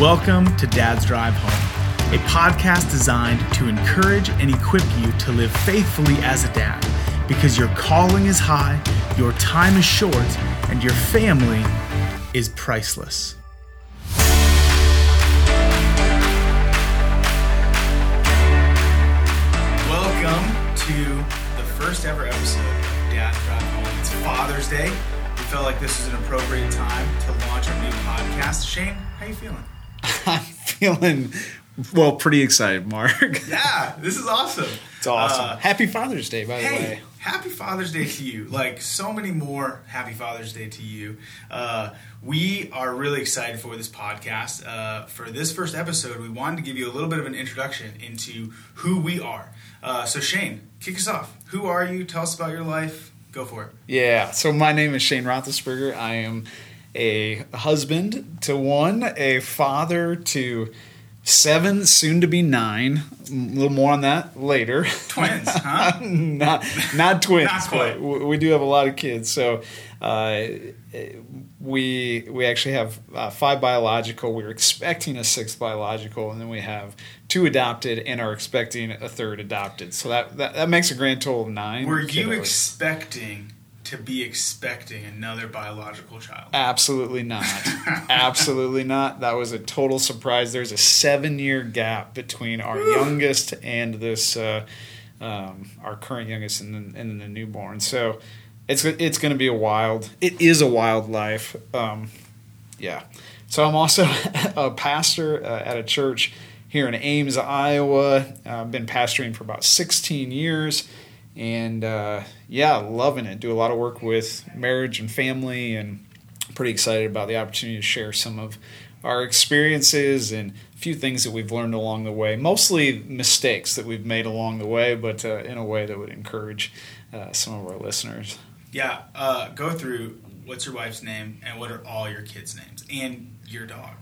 Welcome to Dad's Drive Home, a podcast designed to encourage and equip you to live faithfully as a dad because your calling is high, your time is short, and your family is priceless. Welcome to the first ever episode of Dad's Drive Home. It's Father's Day. We felt like this was an appropriate time to launch our new podcast. Shane, how you feeling? I'm feeling well, pretty excited, Mark. Yeah, this is awesome. It's awesome. Uh, Happy Father's Day, by the way. happy Father's Day to you. Like so many more happy Father's Day to you. Uh, we are really excited for this podcast. Uh, for this first episode, we wanted to give you a little bit of an introduction into who we are. Uh, so, Shane, kick us off. Who are you? Tell us about your life. Go for it. Yeah. So my name is Shane Roethlisberger. I am a husband to one, a father to seven, soon to be nine. A little more on that later. Twins, huh? not not twins, Not quite. but we do have a lot of kids. So uh, we we actually have uh, five biological. We're expecting a sixth biological, and then we have two adopted, and are expecting a third adopted. So that that, that makes a grand total of nine. Were you expecting to be expecting another biological child? Absolutely not. Absolutely not. That was a total surprise. There's a seven year gap between our youngest and this, uh, um, our current youngest and the, and the newborn. So it's it's going to be a wild. It is a wild life. Um, yeah. So I'm also a pastor uh, at a church here in Ames, Iowa. I've been pastoring for about 16 years, and uh, yeah, loving it. Do a lot of work with marriage and family, and pretty excited about the opportunity to share some of our experiences and a few things that we've learned along the way. Mostly mistakes that we've made along the way, but uh, in a way that would encourage uh, some of our listeners. Yeah, uh, go through what's your wife's name and what are all your kids' names and your dog.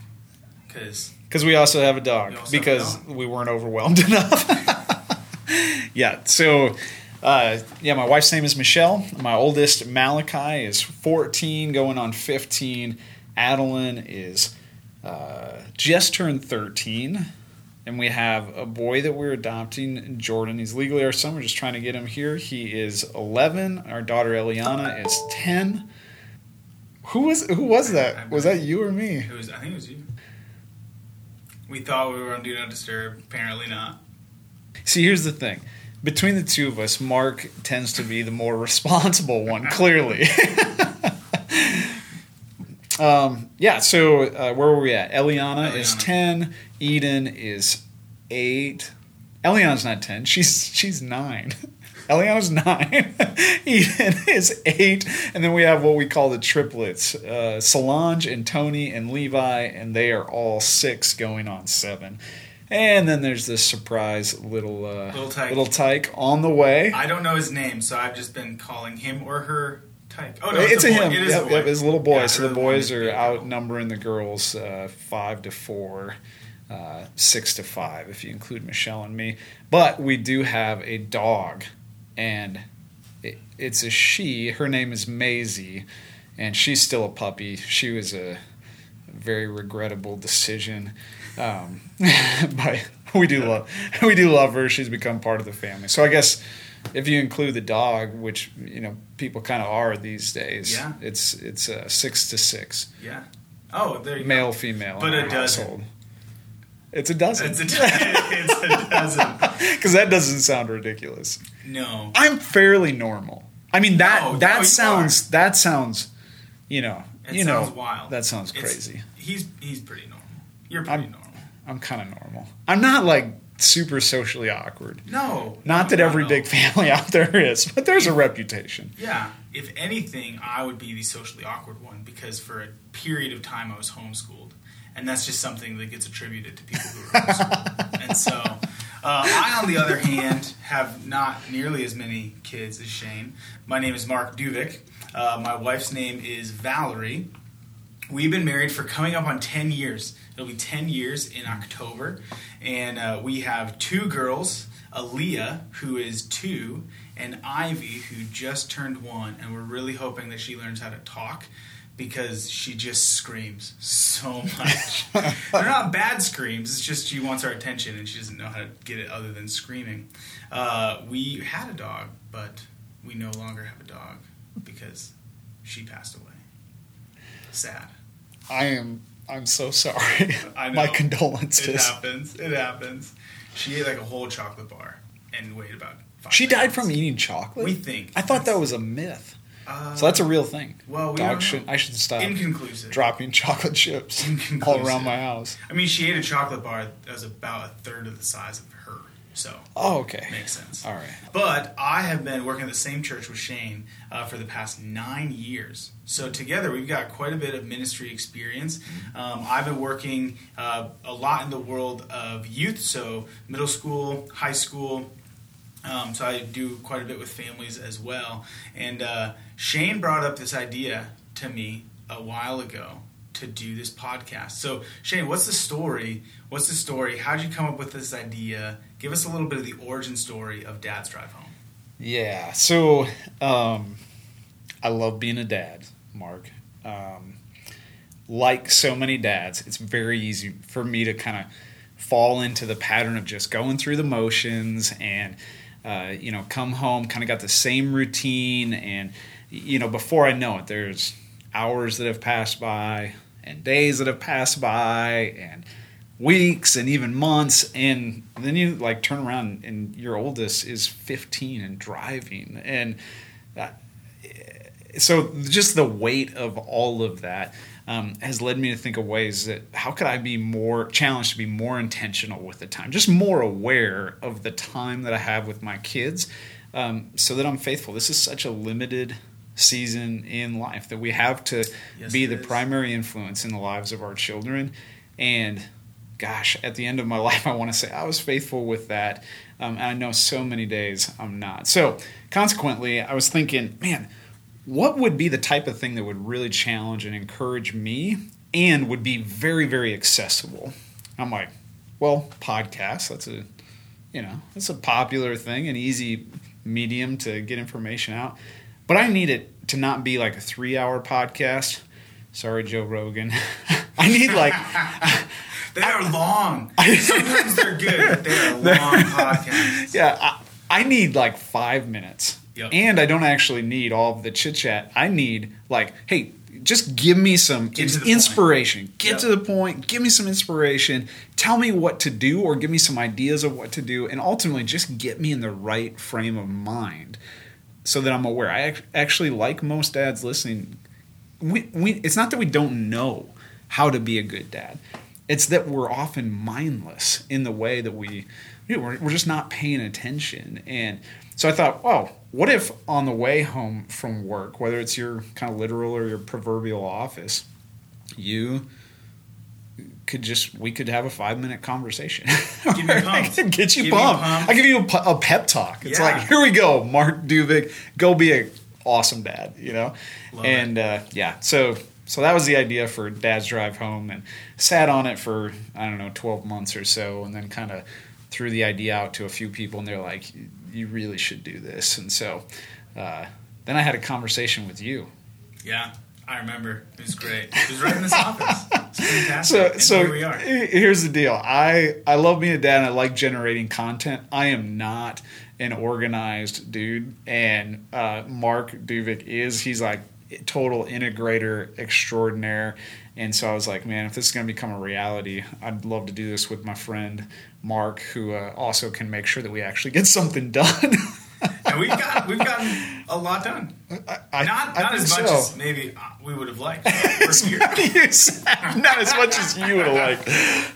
Because Because we also have a dog. You also have a Because we weren't overwhelmed enough. yeah. So, uh, yeah, my wife's name is Michelle. My oldest Malachi is 14, going on 15. Adeline is uh, just turned 13. And we have a boy that we're adopting, Jordan. He's legally our son. We're just trying to get him here. He is 11. Our daughter Eliana is 10. Who was who was that? Was that you or me? it was, I think it was you. We thought we were on Do Not Disturb. Apparently not. See, here's the thing. Between the two of us, Mark tends to be the more responsible one, clearly. um, yeah, so uh, where were we at? Eliana, is 10, Eden is 8. Eliana's not 10, she's she's 9. Eliana's 9, Eden is 8, and then we have what we call the triplets uh, Solange and Tony and Levi, and they are all 6 going on 7. And then there's this surprise little uh, Little tyke. little tyke on the way. I don't know his name, so I've just been calling him or her Tyke. Oh no, it's, a, boy. him. It is Yep, a yep, his little boy. Yeah, so the boys are be outnumbering the girls uh, five to four, uh, six to five, if you include Michelle and me. But we do have a dog, and it, it's a she. Her name is Maisie, and she's still a puppy. She was a very regrettable decision. Um, but we do love we do love her. She's become part of the family. So I guess if you include the dog, which you know people kind of are these days, Yeah. it's it's uh, six to six, Yeah. Oh, there you male go. female, But a dozen. household. It's a dozen. It's a, it's a dozen. Because that doesn't sound ridiculous. No. I'm fairly normal. I mean that No, that no, you sounds that sounds, you know, It you sounds know, wild. that sounds It's- crazy. He's he's pretty normal. You're pretty I'm- normal. I'm kind of normal. I'm not like super socially awkward. No. Not that every no. big family out there is, but there's a reputation. Yeah. If anything, I would be the socially awkward one because for a period of time I was homeschooled, and that's just something that gets attributed to people who are homeschooled. and so, uh, I, on the other hand, have not nearly as many kids as Shane. My name is Mark Duvik. Uh, my wife's name is Valerie. We've been married for coming up on 10 years. It'll be 10 years in October. And uh, we have two girls Aaliyah, who is two, and Ivy, who just turned one. And we're really hoping that she learns how to talk because she just screams so much. They're not bad screams. It's just she wants our attention and she doesn't know how to get it other than screaming. Uh, we had a dog, but we no longer have a dog because she passed away. Sad. I am. I'm so sorry. I know. My condolences. It happens. It happens. She ate like a whole chocolate bar and weighed about. Five She died pounds. from eating chocolate. We think. I thought that was a myth. Uh, So that's a real thing. well, we don't should. I should stop inconclusive. dropping chocolate chips all around my house. I mean, she ate a chocolate bar that was about a third of the size of her, so Oh, okay. makes sense. All right. But I have been working at the same church with Shane uh, for the past nine years. So together we've got quite a bit of ministry experience. Um, I've been working uh, a lot in the world of youth, so middle school, high school. Um, so I do quite a bit with families as well. And uh, Shane brought up this idea to me a while ago to do this podcast. So Shane, what's the story? What's the story? How did you come up with this idea? Give us a little bit of the origin story of Dad's Drive Home. Yeah. So, um, I love being a dad, Mark. Um, like so many dads, it's very easy for me to kind of fall into the pattern of just going through the motions and, uh, you know, come home, kind of got the same routine. And, you know, before I know it, there's hours that have passed by and days that have passed by and weeks and even months. And then you like turn around and your oldest is 15 and driving. And uh, so just the weight of all of that um, has led me to think of ways that how could I be more challenged to be more intentional with the time, just more aware of the time that I have with my kids, um, so that I'm faithful. This is such a limited season in life that we have to Yes, be the is. primary influence in the lives of our children, and gosh, at the end of my life, I want to say I was faithful with that. Um, and I know so many days I'm not. So, consequently, I was thinking, man, what would be the type of thing that would really challenge and encourage me and would be very, very accessible? I'm like, well, podcasts, that's a, you know, that's a popular thing, an easy medium to get information out. But I need it to not be like a three hour podcast. Sorry, Joe Rogan. I need like They are long. Sometimes they're good, but they are long podcasts. yeah, I, I need like five minutes. Yep. And I don't actually need all of the chit chat. I need like, hey, just give me some Get inspiration. Get Yep. to the point. Give me some inspiration. Tell me what to do, or give me some ideas of what to do, and ultimately just get me in the right frame of mind, so that I'm aware. I ac- actually like most dads listening. We, we it's not that we don't know how to be a good dad. It's that we're often mindless in the way that we you know, we're, we're just not paying attention. And so I thought, well, what if on the way home from work, whether it's your kind of literal or your proverbial office, you could just we could have a five minute conversation. Get me pumped. Get you me pumped. I give you a, a pep talk. It's Yeah. like here we go, Mark Duvik, go be a awesome dad. You know, Love and uh, yeah, so so that was the idea for Dad's Drive Home, and sat on it for I don't know twelve months or so, and then kind of threw the idea out to a few people, and they're like, you really should do this, and so. Uh, then I had a conversation with you. Yeah, I remember. It was great. It was right in this office. Fantastic. So, so here we are. here's the deal. I I love being a dad. and I like generating content. I am not an organized dude, and uh, Mark Duvik is. He's like total integrator extraordinaire. And so I was like, man, if this is going to become a reality, I'd love to do this with my friend Mark, who uh, also can make sure that we actually get something done. And we've got we've gotten a lot done. I, I- Not I not as much so. as maybe uh, we would have liked. We're here. not as much as you would have liked.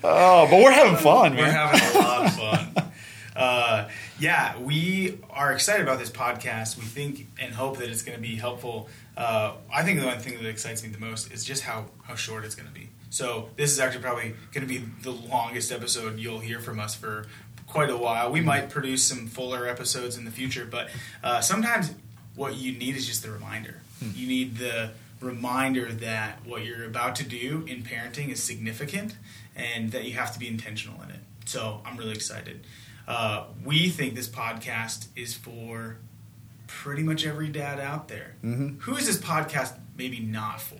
Oh, but we're having fun, We're man. having a lot of fun. Uh, yeah, we are excited about this podcast. We think and hope that it's going to be helpful. Uh, I think the one thing that excites me the most is just how, how short it's going to be. So this is actually probably going to be the longest episode you'll hear from us for quite a while. We might produce some fuller episodes in the future, but uh, sometimes what you need is just the reminder. You need the reminder that what you're about to do in parenting is significant and that you have to be intentional in it. So I'm really excited. Uh, we think this podcast is for pretty much every dad out there. Mhm. Who is this podcast maybe not for?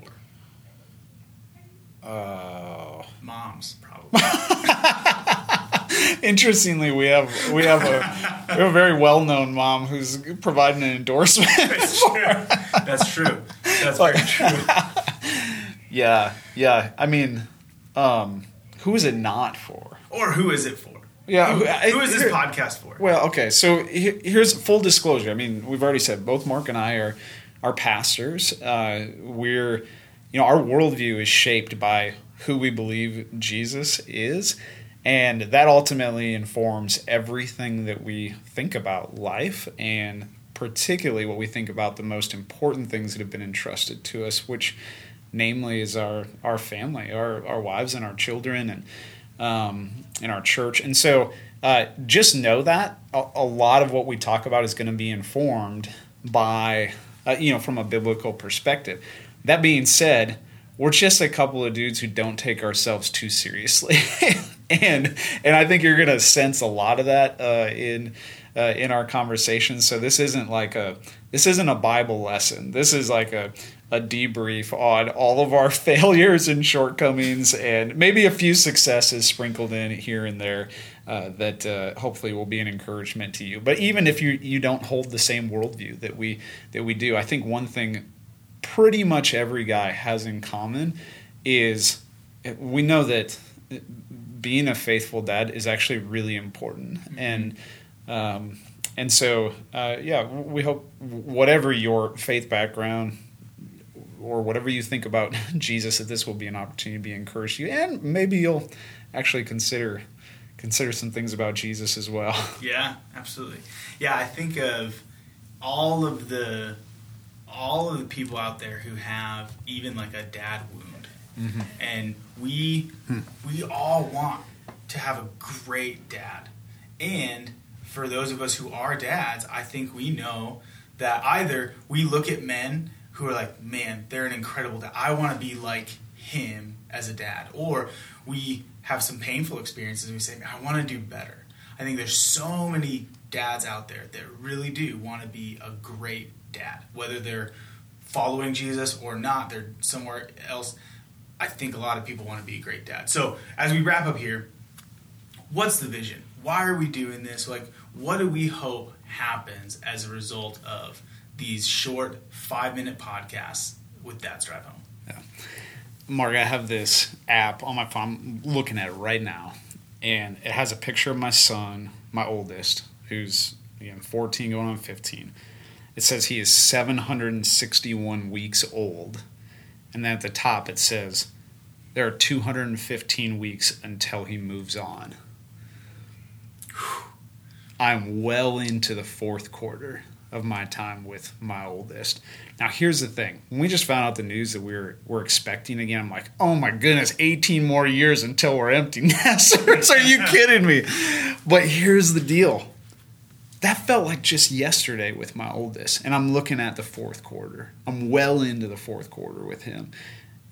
Oh. Moms, probably. Interestingly, we have we have a we have a very well known mom who's providing an endorsement. That's true. That's true. That's very true. yeah, yeah. I mean, um, who is it not for? Or who is it for? Yeah, Who, I- who is this here- podcast for? Well, okay. So he- here's full disclosure. I mean, we've already said both Mark and I are are pastors. Uh, we're, you know, our worldview is shaped by who we believe Jesus is, and that ultimately informs everything that we think about life, and particularly what we think about the most important things that have been entrusted to us, which, namely, is our our family, our our wives and our children, and um, in our church. And so uh, just know that a, a lot of what we talk about is going to be informed by, uh, you know, from a biblical perspective. That being said, we're just a couple of dudes who don't take ourselves too seriously, and and I think you're going to sense a lot of that uh, in uh, in our conversations. So this isn't like a this isn't a Bible lesson. This is like a a debrief on all of our failures and shortcomings, and maybe a few successes sprinkled in here and there. Uh, that uh, hopefully will be an encouragement to you. But even if you you don't hold the same worldview that we that we do, I think one thing pretty much every guy has in common is we know that being a faithful dad is actually really important. And um, and so uh, yeah we hope whatever your faith background or whatever you think about jesus that this will be an opportunity to be encouraged you. And maybe you'll actually consider consider some things about jesus as well. Yeah, absolutely. Yeah, I think of all of the all of the people out there who have even like a dad wound, and we we all want to have a great dad, and for those of us who are dads, I think we know that either we look at men who are like, man, they're an incredible dad. I want to be like him as a dad, or we have some painful experiences and we say, I want to do better. I think there's so many dads out there that really do want to be a great dad, whether they're following Jesus or not, they're somewhere else. I think a lot of people want to be a great dad. So, as we wrap up here, what's the vision? Why are we doing this? Like, what do we hope happens as a result of these short five minute podcasts with Dad's Drive Home? Yeah. Mark, I have this app on my phone. I'm looking at it right now, and it has a picture of my son, my oldest, who's you know, 14 going on 15. It says he is 761 weeks old, and then at the top it says there are 215 weeks until he moves on. I'm well into the fourth quarter of my time with my oldest. Now, here's the thing: when we just found out the news that we were we're expecting again, I'm like, oh my goodness, 18 more years until we're empty nesters. Are you kidding me? But here's the deal: that felt like just yesterday with my oldest, and I'm looking at the fourth quarter. I'm well into the fourth quarter with him,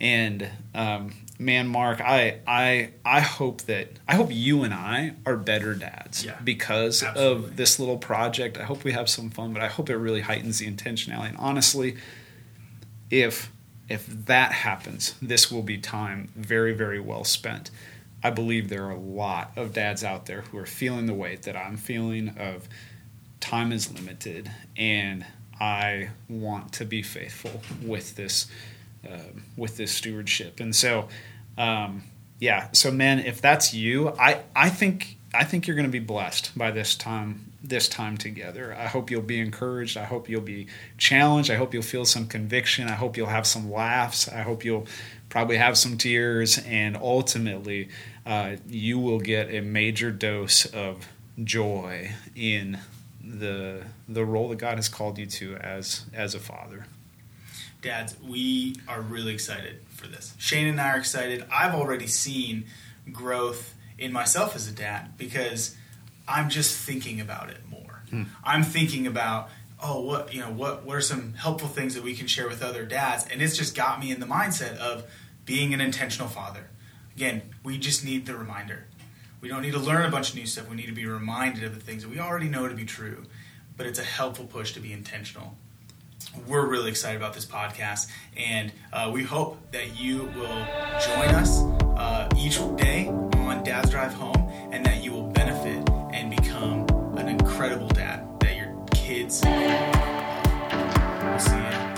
and um, man, Mark, I I I hope that I hope you and I are better dads Yeah, because absolutely. of this little project. I hope we have some fun, but I hope it really heightens the intentionality. And honestly, if if that happens, this will be time very very well spent. I believe there are a lot of dads out there who are feeling the weight that I'm feeling of time is limited and I want to be faithful with this um with this stewardship. And so um, yeah, so men, if that's you, I I think I think you're going to be blessed by this time this time together. I hope you'll be encouraged. I hope you'll be challenged. I hope you'll feel some conviction. I hope you'll have some laughs. I hope you'll probably have some tears, and ultimately, uh, you will get a major dose of joy in the the role that God has called you to as as a father. Dads, we are really excited for this. Shane and I are excited. I've already seen growth in myself as a dad because I'm just thinking about it more. Hmm. I'm thinking about oh what you know what what are some helpful things that we can share with other dads and it's just got me in the mindset of being an intentional father. Again, we just need the reminder. We don't need to learn a bunch of new stuff. We need to be reminded of the things that we already know to be true. But it's a helpful push to be intentional we're really excited about this podcast, and uh, we hope that you will join us uh, each day on Dad's Drive Home, and that you will benefit and become an incredible dad that your kids. We'll see you.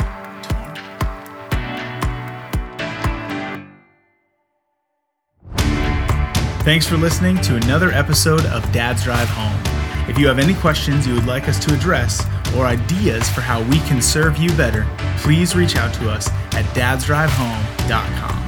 Thanks for listening to another episode of Dad's Drive Home. If you have any questions you would like us to address or ideas for how we can serve you better, please reach out to us at dadsdrivehome.com.